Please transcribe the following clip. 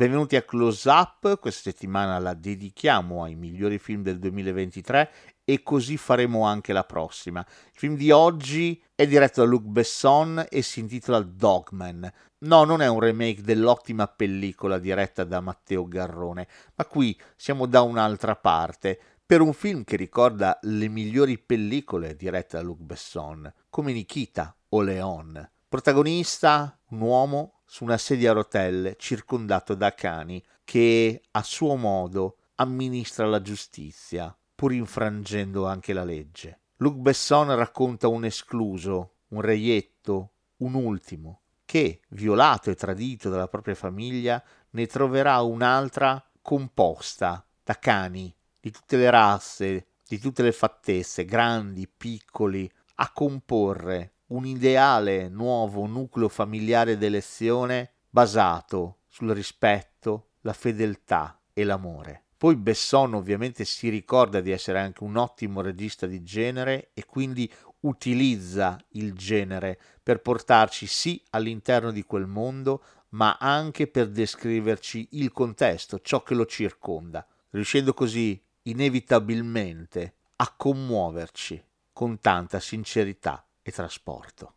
Benvenuti a Close Up, questa settimana la dedichiamo ai migliori film del 2023 e così faremo anche la prossima. Il film di oggi è diretto da Luc Besson e si intitola Dogman. No, non è un remake dell'ottima pellicola diretta da Matteo Garrone, ma qui siamo da un'altra parte, per un film che ricorda le migliori pellicole dirette da Luc Besson, come Nikita o Leon. Protagonista, un uomo su una sedia a rotelle circondato da cani che a suo modo amministra la giustizia, pur infrangendo anche la legge. Luc Besson racconta un escluso, un reietto, un ultimo, che, violato e tradito dalla propria famiglia, ne troverà un'altra composta da cani di tutte le razze, di tutte le fattezze, grandi, piccoli, a comporre un ideale nuovo nucleo familiare d'elezione basato sul rispetto, la fedeltà e l'amore. Poi Besson ovviamente si ricorda di essere anche un ottimo regista di genere e quindi utilizza il genere per portarci sì all'interno di quel mondo, ma anche per descriverci il contesto, ciò che lo circonda, riuscendo così inevitabilmente a commuoverci con tanta sincerità e trasporto.